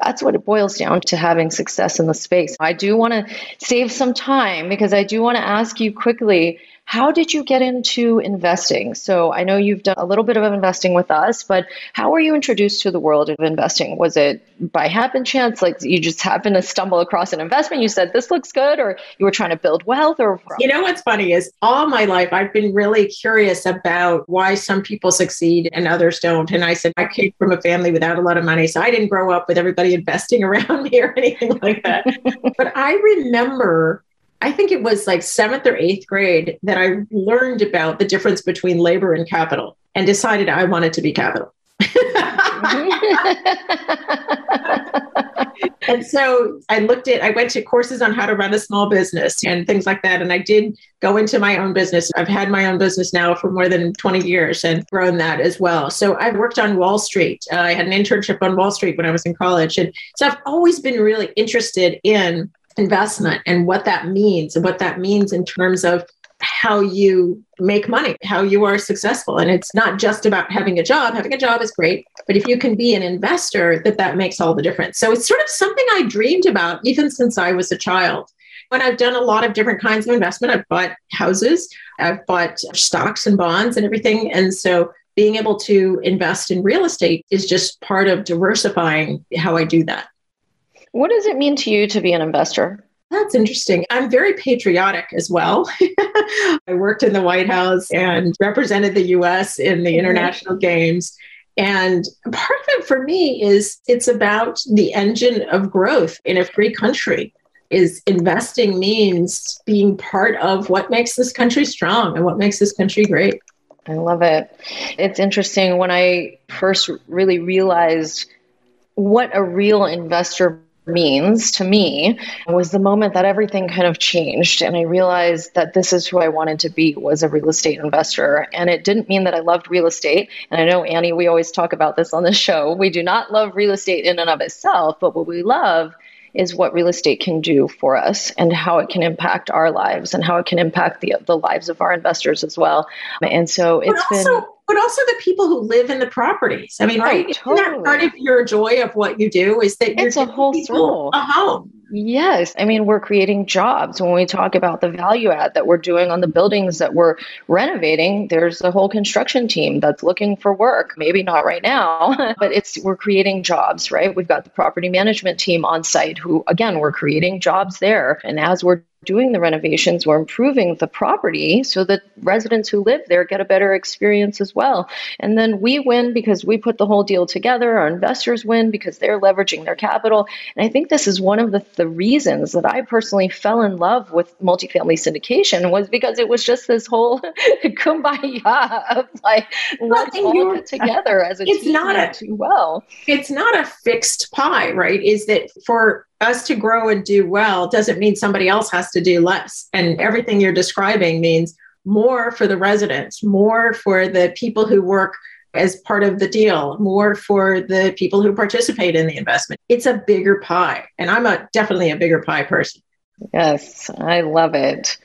that's what it boils down to having success in the space. I do want to save some time because I do want to ask you quickly how did you get into investing? So I know you've done a little bit of investing with us, but how were you introduced to the world of investing? Was it by happen chance, like you just happened to stumble across an investment? You said this looks good, or you were trying to build wealth, or you know what's funny is all my life I've been really curious about why some people succeed and others don't. And I said I came from a family without a lot of money, so I didn't grow up with everybody investing around me or anything like that. but I remember I think it was like seventh or eighth grade that I learned about the difference between labor and capital and decided I wanted to be capital. and so I looked at, I went to courses on how to run a small business and things like that. And I did go into my own business. I've had my own business now for more than 20 years and grown that as well. So I've worked on Wall Street. Uh, I had an internship on Wall Street when I was in college. And so I've always been really interested in investment and what that means and what that means in terms of how you make money, how you are successful. And it's not just about having a job. Having a job is great, but if you can be an investor, that that makes all the difference. So it's sort of something I dreamed about even since I was a child. When I've done a lot of different kinds of investment, I've bought houses, I've bought stocks and bonds and everything. And so being able to invest in real estate is just part of diversifying how I do that. What does it mean to you to be an investor? That's interesting. I'm very patriotic as well. I worked in the White House and represented the US in the mm-hmm. international games. And part of it for me is it's about the engine of growth in a free country. Is investing means being part of what makes this country strong and what makes this country great. I love it. It's interesting when I first really realized what a real investor means to me was the moment that everything kind of changed and i realized that this is who i wanted to be was a real estate investor and it didn't mean that i loved real estate and i know annie we always talk about this on the show we do not love real estate in and of itself but what we love is what real estate can do for us and how it can impact our lives and how it can impact the, the lives of our investors as well. And so it's but also, been. But also the people who live in the properties. I mean, oh, right? Oh, totally. Isn't that part of your joy of what you do is that it's a whole circle. A home. Yes. I mean, we're creating jobs. When we talk about the value add that we're doing on the buildings that we're renovating, there's a whole construction team that's looking for work. Maybe not right now, but it's we're creating jobs, right? We've got the property management team on site who again, we're creating jobs there. And as we're doing the renovations, we're improving the property so that residents who live there get a better experience as well. And then we win because we put the whole deal together. Our investors win because they're leveraging their capital. And I think this is one of the, the reasons that I personally fell in love with multifamily syndication was because it was just this whole kumbaya of like, let's all get together as a it's team not a, do well. It's not a fixed pie, right? Is that for us to grow and do well doesn't mean somebody else has to do less. And everything you're describing means more for the residents, more for the people who work as part of the deal, more for the people who participate in the investment. It's a bigger pie. And I'm a definitely a bigger pie person. Yes, I love it.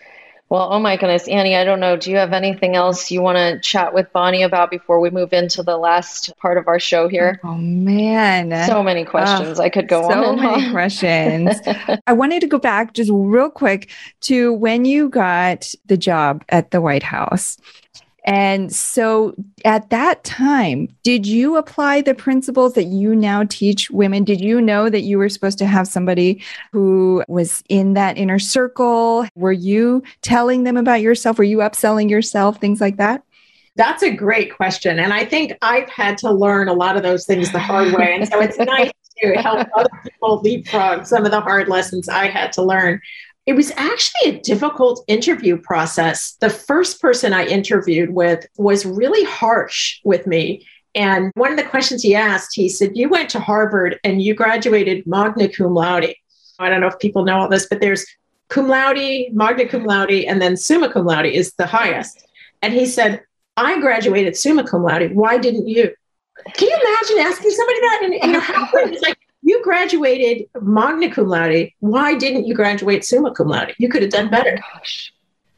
Well, oh my goodness, Annie, I don't know. Do you have anything else you want to chat with Bonnie about before we move into the last part of our show here? Oh man, so many questions. I could go so on. So many on. questions. I wanted to go back just real quick to when you got the job at the White House. And so at that time, did you apply the principles that you now teach women? Did you know that you were supposed to have somebody who was in that inner circle? Were you telling them about yourself? Were you upselling yourself? Things like that? That's a great question. And I think I've had to learn a lot of those things the hard way. And so it's nice to help other people leapfrog some of the hard lessons I had to learn. It was actually a difficult interview process. The first person I interviewed with was really harsh with me. And one of the questions he asked, he said, You went to Harvard and you graduated magna cum laude. I don't know if people know all this, but there's cum laude, magna cum laude, and then summa cum laude is the highest. And he said, I graduated summa cum laude. Why didn't you? Can you imagine asking somebody that? And you know, it's like you graduated magna cum laude. Why didn't you graduate summa cum laude? You could have done better. Oh gosh.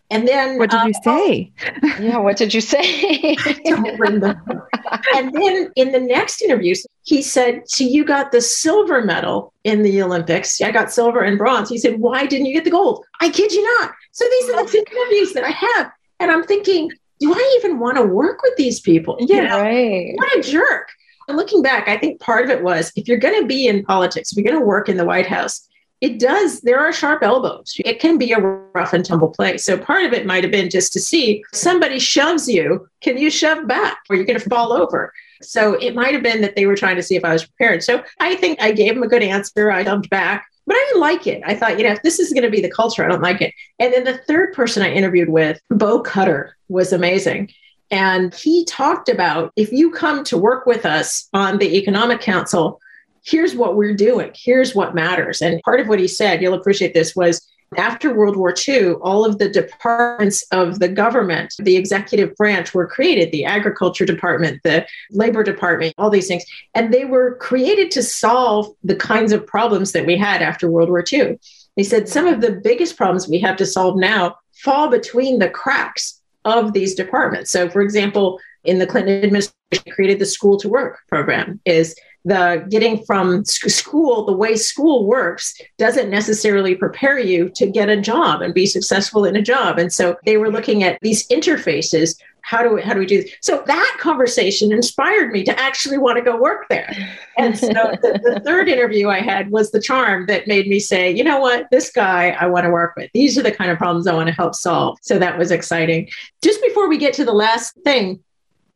And then what did uh, you say? yeah, what did you say? and then in the next interviews, he said, So you got the silver medal in the Olympics. I got silver and bronze. He said, Why didn't you get the gold? I kid you not. So these are the two interviews that I have. And I'm thinking, do I even want to work with these people? Yeah, you know, right. What a jerk. Looking back, I think part of it was if you're going to be in politics, if you're going to work in the White House, it does, there are sharp elbows. It can be a rough and tumble place. So part of it might have been just to see somebody shoves you, can you shove back or you're going to fall over? So it might have been that they were trying to see if I was prepared. So I think I gave them a good answer. I jumped back, but I didn't like it. I thought, you know, if this is going to be the culture, I don't like it. And then the third person I interviewed with, Bo Cutter, was amazing. And he talked about if you come to work with us on the Economic Council, here's what we're doing, here's what matters. And part of what he said, you'll appreciate this, was after World War II, all of the departments of the government, the executive branch, were created the agriculture department, the labor department, all these things. And they were created to solve the kinds of problems that we had after World War II. He said some of the biggest problems we have to solve now fall between the cracks of these departments. So, for example, in the Clinton administration, created the School to Work program. Is the getting from school, the way school works doesn't necessarily prepare you to get a job and be successful in a job. And so they were looking at these interfaces. How do we, how do we do this? So that conversation inspired me to actually want to go work there. And so the, the third interview I had was the charm that made me say, you know what, this guy I want to work with. These are the kind of problems I want to help solve. So that was exciting. Just before we get to the last thing,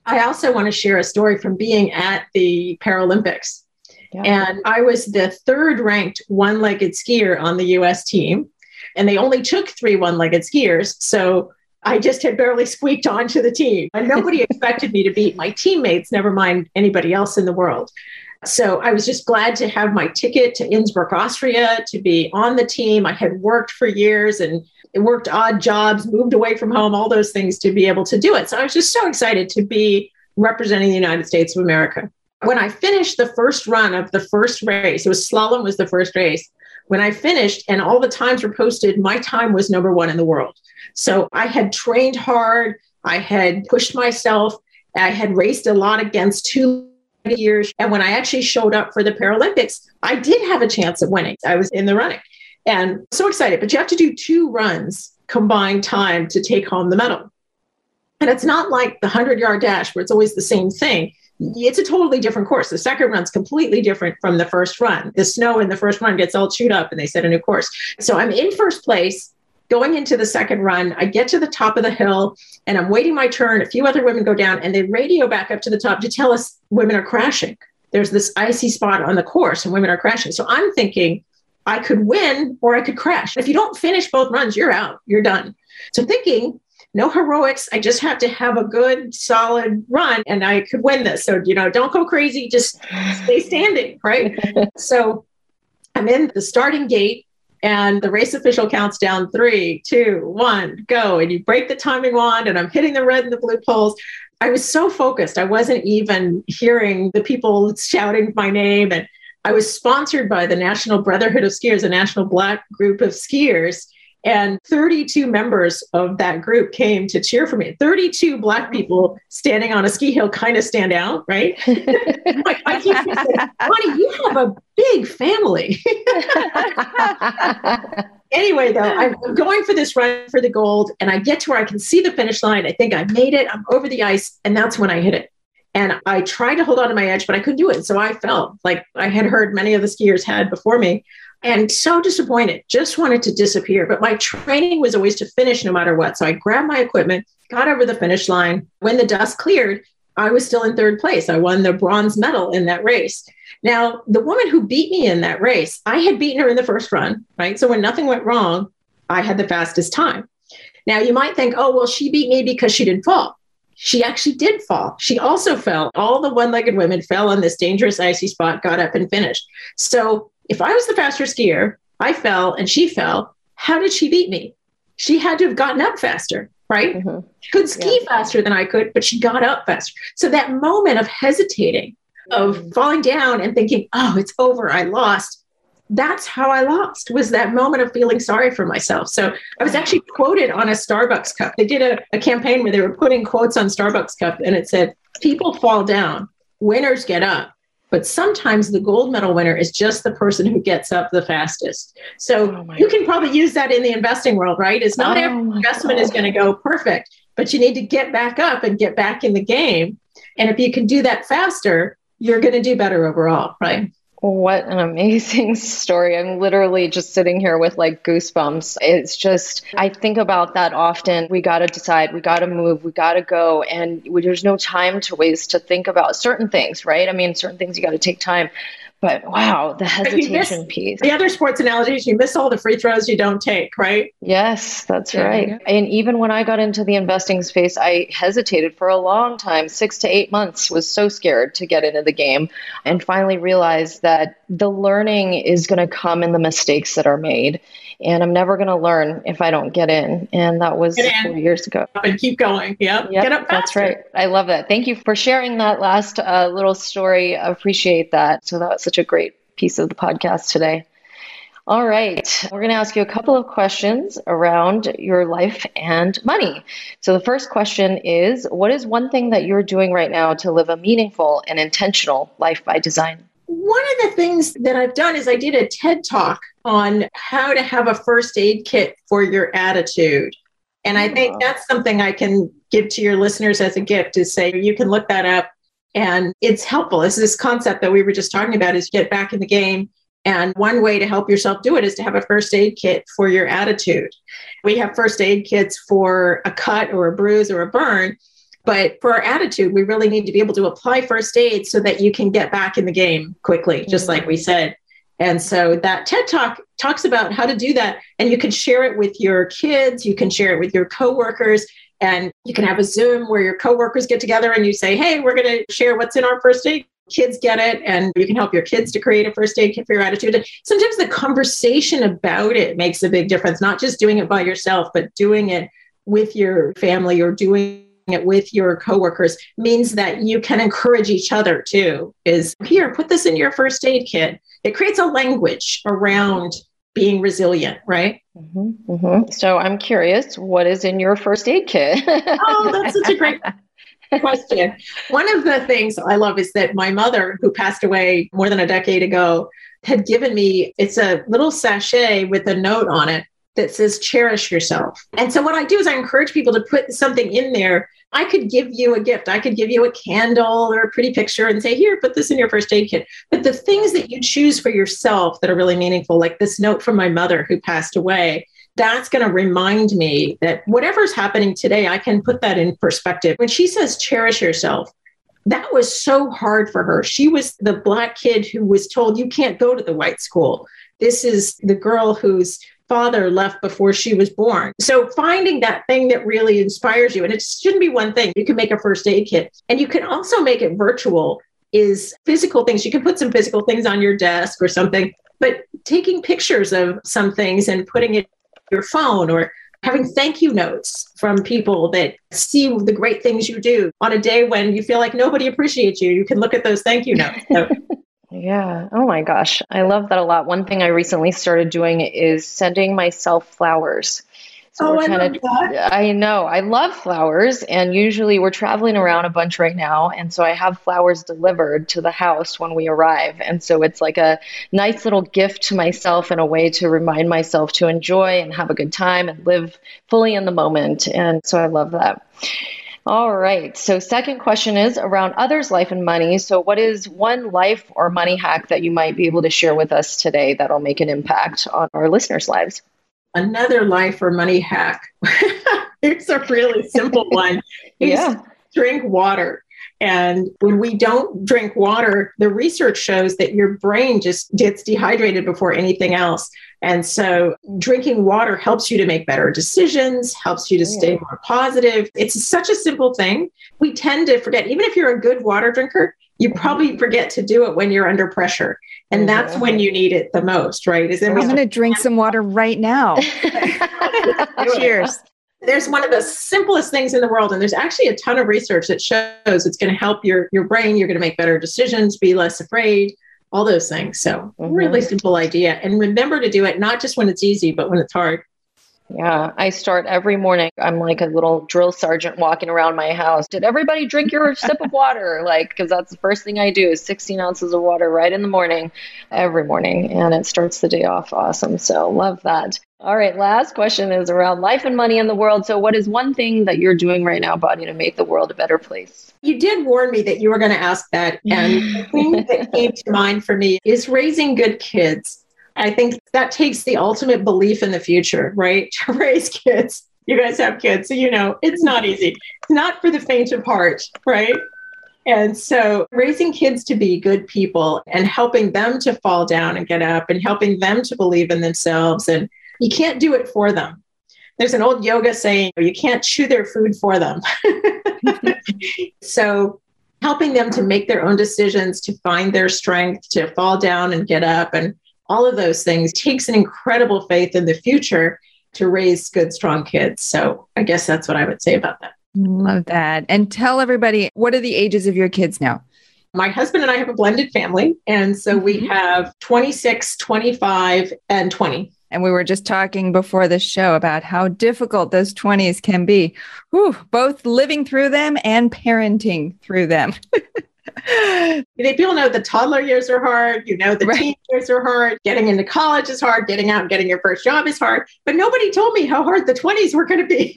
I also want to share a story from being at the Paralympics. Yeah. And I was the third ranked one legged skier on the US team. And they only took three one legged skiers. So I just had barely squeaked onto the team. And nobody expected me to beat my teammates, never mind anybody else in the world. So I was just glad to have my ticket to Innsbruck, Austria, to be on the team. I had worked for years and worked odd jobs, moved away from home, all those things to be able to do it. So I was just so excited to be representing the United States of America. When I finished the first run of the first race, it was slalom was the first race. When I finished and all the times were posted, my time was number one in the world. So I had trained hard. I had pushed myself. I had raced a lot against two years. And when I actually showed up for the Paralympics, I did have a chance of winning. I was in the running and so excited. But you have to do two runs combined time to take home the medal. And it's not like the 100 yard dash where it's always the same thing. It's a totally different course. The second run's completely different from the first run. The snow in the first run gets all chewed up and they set a new course. So I'm in first place going into the second run. I get to the top of the hill and I'm waiting my turn. A few other women go down and they radio back up to the top to tell us women are crashing. There's this icy spot on the course and women are crashing. So I'm thinking, I could win or I could crash. If you don't finish both runs, you're out, you're done. So thinking, no heroics. I just have to have a good, solid run and I could win this. So, you know, don't go crazy, just stay standing, right? so I'm in the starting gate and the race official counts down three, two, one, go. And you break the timing wand, and I'm hitting the red and the blue poles. I was so focused. I wasn't even hearing the people shouting my name. And I was sponsored by the National Brotherhood of Skiers, a national black group of skiers. And 32 members of that group came to cheer for me. 32 Black people standing on a ski hill kind of stand out, right? my, my teacher said, Bonnie, you have a big family. anyway, though, I'm going for this run for the gold, and I get to where I can see the finish line. I think I made it. I'm over the ice, and that's when I hit it. And I tried to hold on to my edge, but I couldn't do it. So I fell, like I had heard many of the skiers had before me. And so disappointed, just wanted to disappear. But my training was always to finish no matter what. So I grabbed my equipment, got over the finish line. When the dust cleared, I was still in third place. I won the bronze medal in that race. Now, the woman who beat me in that race, I had beaten her in the first run, right? So when nothing went wrong, I had the fastest time. Now, you might think, oh, well, she beat me because she didn't fall she actually did fall. She also fell. All the one legged women fell on this dangerous icy spot, got up and finished. So if I was the faster skier, I fell and she fell. How did she beat me? She had to have gotten up faster, right? Mm-hmm. She could ski yeah. faster than I could, but she got up faster. So that moment of hesitating, of mm-hmm. falling down and thinking, oh, it's over, I lost, that's how I lost was that moment of feeling sorry for myself. So I was actually quoted on a Starbucks cup. They did a, a campaign where they were putting quotes on Starbucks cup and it said, people fall down, winners get up. But sometimes the gold medal winner is just the person who gets up the fastest. So oh you can probably use that in the investing world, right? It's not oh every investment God. is going to go perfect, but you need to get back up and get back in the game. And if you can do that faster, you're going to do better overall, right? What an amazing story. I'm literally just sitting here with like goosebumps. It's just, I think about that often. We got to decide, we got to move, we got to go. And there's no time to waste to think about certain things, right? I mean, certain things you got to take time. But wow, the hesitation piece. The other sports analogies, you miss all the free throws you don't take, right? Yes, that's yeah. right. And even when I got into the investing space, I hesitated for a long time, six to eight months, was so scared to get into the game, and finally realized that the learning is going to come in the mistakes that are made and I'm never going to learn if I don't get in. And that was four years ago. And keep going. Yep. yep get up faster. That's right. I love that. Thank you for sharing that last uh, little story. I appreciate that. So that was such a great piece of the podcast today. All right. We're going to ask you a couple of questions around your life and money. So, the first question is What is one thing that you're doing right now to live a meaningful and intentional life by design? one of the things that I've done is I did a TED talk on how to have a first aid kit for your attitude. And I think ah. that's something I can give to your listeners as a gift is say you can look that up and it's helpful. It's this concept that we were just talking about is get back in the game. And one way to help yourself do it is to have a first aid kit for your attitude. We have first aid kits for a cut or a bruise or a burn. But for our attitude, we really need to be able to apply first aid so that you can get back in the game quickly, just mm-hmm. like we said. And so that TED Talk talks about how to do that. And you can share it with your kids, you can share it with your coworkers, and you can have a Zoom where your coworkers get together and you say, hey, we're going to share what's in our first aid. Kids get it, and you can help your kids to create a first aid kit for your attitude. Sometimes the conversation about it makes a big difference, not just doing it by yourself, but doing it with your family or doing it with your coworkers means that you can encourage each other too is here put this in your first aid kit it creates a language around being resilient right mm-hmm, mm-hmm. so i'm curious what is in your first aid kit oh that's such a great question one of the things i love is that my mother who passed away more than a decade ago had given me it's a little sachet with a note on it that says cherish yourself. And so what I do is I encourage people to put something in there. I could give you a gift. I could give you a candle or a pretty picture and say, here, put this in your first aid kit. But the things that you choose for yourself that are really meaningful, like this note from my mother who passed away, that's going to remind me that whatever's happening today, I can put that in perspective. When she says cherish yourself, that was so hard for her. She was the black kid who was told, you can't go to the white school. This is the girl who's father left before she was born. So finding that thing that really inspires you, and it shouldn't be one thing. You can make a first aid kit and you can also make it virtual is physical things. You can put some physical things on your desk or something, but taking pictures of some things and putting it your phone or having thank you notes from people that see the great things you do on a day when you feel like nobody appreciates you. You can look at those thank you notes. So yeah. Oh my gosh. I love that a lot. One thing I recently started doing is sending myself flowers. So oh, I love that. I know. I love flowers. And usually we're traveling around a bunch right now. And so I have flowers delivered to the house when we arrive. And so it's like a nice little gift to myself and a way to remind myself to enjoy and have a good time and live fully in the moment. And so I love that. All right. So, second question is around others' life and money. So, what is one life or money hack that you might be able to share with us today that'll make an impact on our listeners' lives? Another life or money hack. it's a really simple one. yeah. Drink water. And when we don't drink water, the research shows that your brain just gets dehydrated before anything else. And so drinking water helps you to make better decisions, helps you to stay more positive. It's such a simple thing. We tend to forget, even if you're a good water drinker, you mm-hmm. probably forget to do it when you're under pressure. And that's mm-hmm. when you need it the most, right? Is I'm going to drink some water right now. Cheers there's one of the simplest things in the world and there's actually a ton of research that shows it's going to help your your brain you're going to make better decisions be less afraid all those things so mm-hmm. really simple idea and remember to do it not just when it's easy but when it's hard yeah, I start every morning. I'm like a little drill sergeant walking around my house. Did everybody drink your sip of water? Like, because that's the first thing I do is 16 ounces of water right in the morning, every morning. And it starts the day off awesome. So, love that. All right, last question is around life and money in the world. So, what is one thing that you're doing right now, Bonnie, to make the world a better place? You did warn me that you were going to ask that. And the thing that came to mind for me is raising good kids. I think that takes the ultimate belief in the future, right? To raise kids. You guys have kids, so you know it's not mm-hmm. easy. It's not for the faint of heart, right? And so raising kids to be good people and helping them to fall down and get up and helping them to believe in themselves. And you can't do it for them. There's an old yoga saying, you can't chew their food for them. so helping them to make their own decisions, to find their strength, to fall down and get up and all of those things takes an incredible faith in the future to raise good, strong kids. So I guess that's what I would say about that. Love that. And tell everybody what are the ages of your kids now? My husband and I have a blended family. And so we mm-hmm. have 26, 25, and 20. And we were just talking before the show about how difficult those 20s can be, Whew, both living through them and parenting through them. People know the toddler years are hard. You know, the right. teen years are hard. Getting into college is hard. Getting out and getting your first job is hard. But nobody told me how hard the 20s were going to be.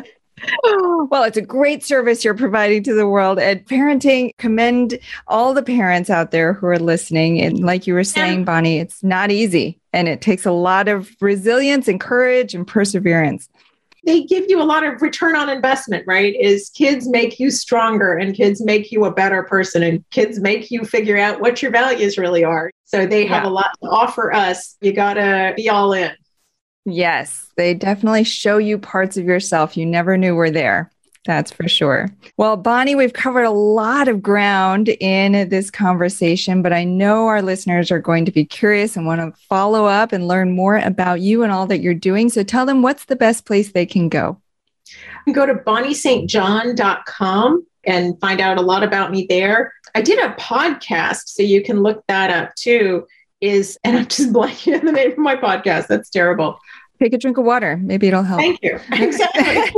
well, it's a great service you're providing to the world. And parenting, commend all the parents out there who are listening. And like you were saying, Bonnie, it's not easy and it takes a lot of resilience and courage and perseverance. They give you a lot of return on investment, right? Is kids make you stronger and kids make you a better person and kids make you figure out what your values really are. So they have yeah. a lot to offer us. You got to be all in. Yes, they definitely show you parts of yourself you never knew were there. That's for sure. Well, Bonnie, we've covered a lot of ground in this conversation, but I know our listeners are going to be curious and want to follow up and learn more about you and all that you're doing. So tell them what's the best place they can go. Go to bonniestjohn.com and find out a lot about me there. I did a podcast, so you can look that up too. Is and I'm just blanking on the name of my podcast. That's terrible take a drink of water. Maybe it'll help. Thank you. Exactly.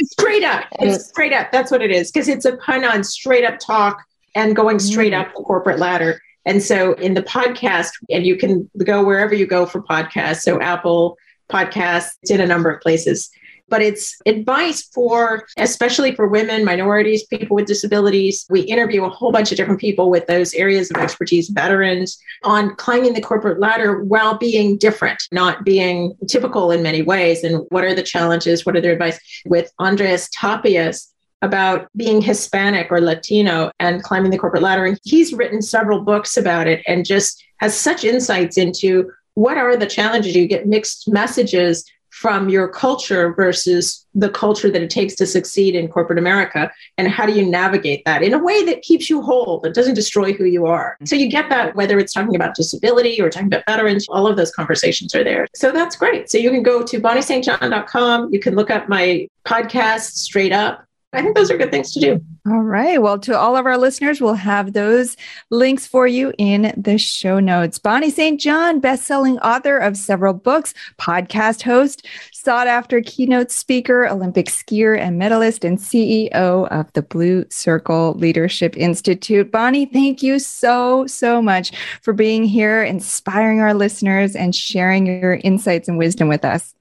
straight up. It's straight up. That's what it is. Because it's a pun on straight up talk and going straight mm. up the corporate ladder. And so in the podcast, and you can go wherever you go for podcasts. So Apple Podcasts, it's in a number of places but it's advice for, especially for women, minorities, people with disabilities. We interview a whole bunch of different people with those areas of expertise, veterans, on climbing the corporate ladder while being different, not being typical in many ways. And what are the challenges? What are their advice? With Andreas Tapias, about being Hispanic or Latino and climbing the corporate ladder. And he's written several books about it and just has such insights into what are the challenges. You get mixed messages from your culture versus the culture that it takes to succeed in corporate America? And how do you navigate that in a way that keeps you whole, that doesn't destroy who you are? Mm-hmm. So you get that whether it's talking about disability or talking about veterans, all of those conversations are there. So that's great. So you can go to bonniestjohn.com. You can look up my podcast straight up. I think those are good things to do. All right. Well, to all of our listeners, we'll have those links for you in the show notes. Bonnie St. John, best-selling author of several books, podcast host, sought after keynote speaker, Olympic skier and medalist, and CEO of the Blue Circle Leadership Institute. Bonnie, thank you so, so much for being here, inspiring our listeners, and sharing your insights and wisdom with us.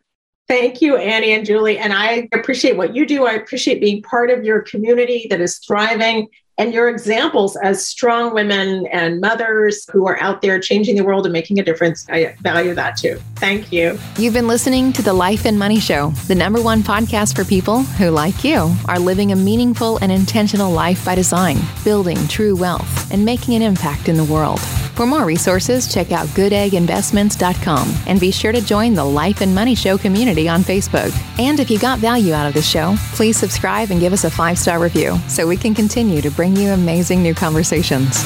Thank you, Annie and Julie. And I appreciate what you do. I appreciate being part of your community that is thriving and your examples as strong women and mothers who are out there changing the world and making a difference. I value that too. Thank you. You've been listening to the Life and Money Show, the number one podcast for people who, like you, are living a meaningful and intentional life by design, building true wealth, and making an impact in the world. For more resources, check out goodegginvestments.com and be sure to join the Life and Money Show community on Facebook. And if you got value out of the show, please subscribe and give us a five star review so we can continue to bring you amazing new conversations.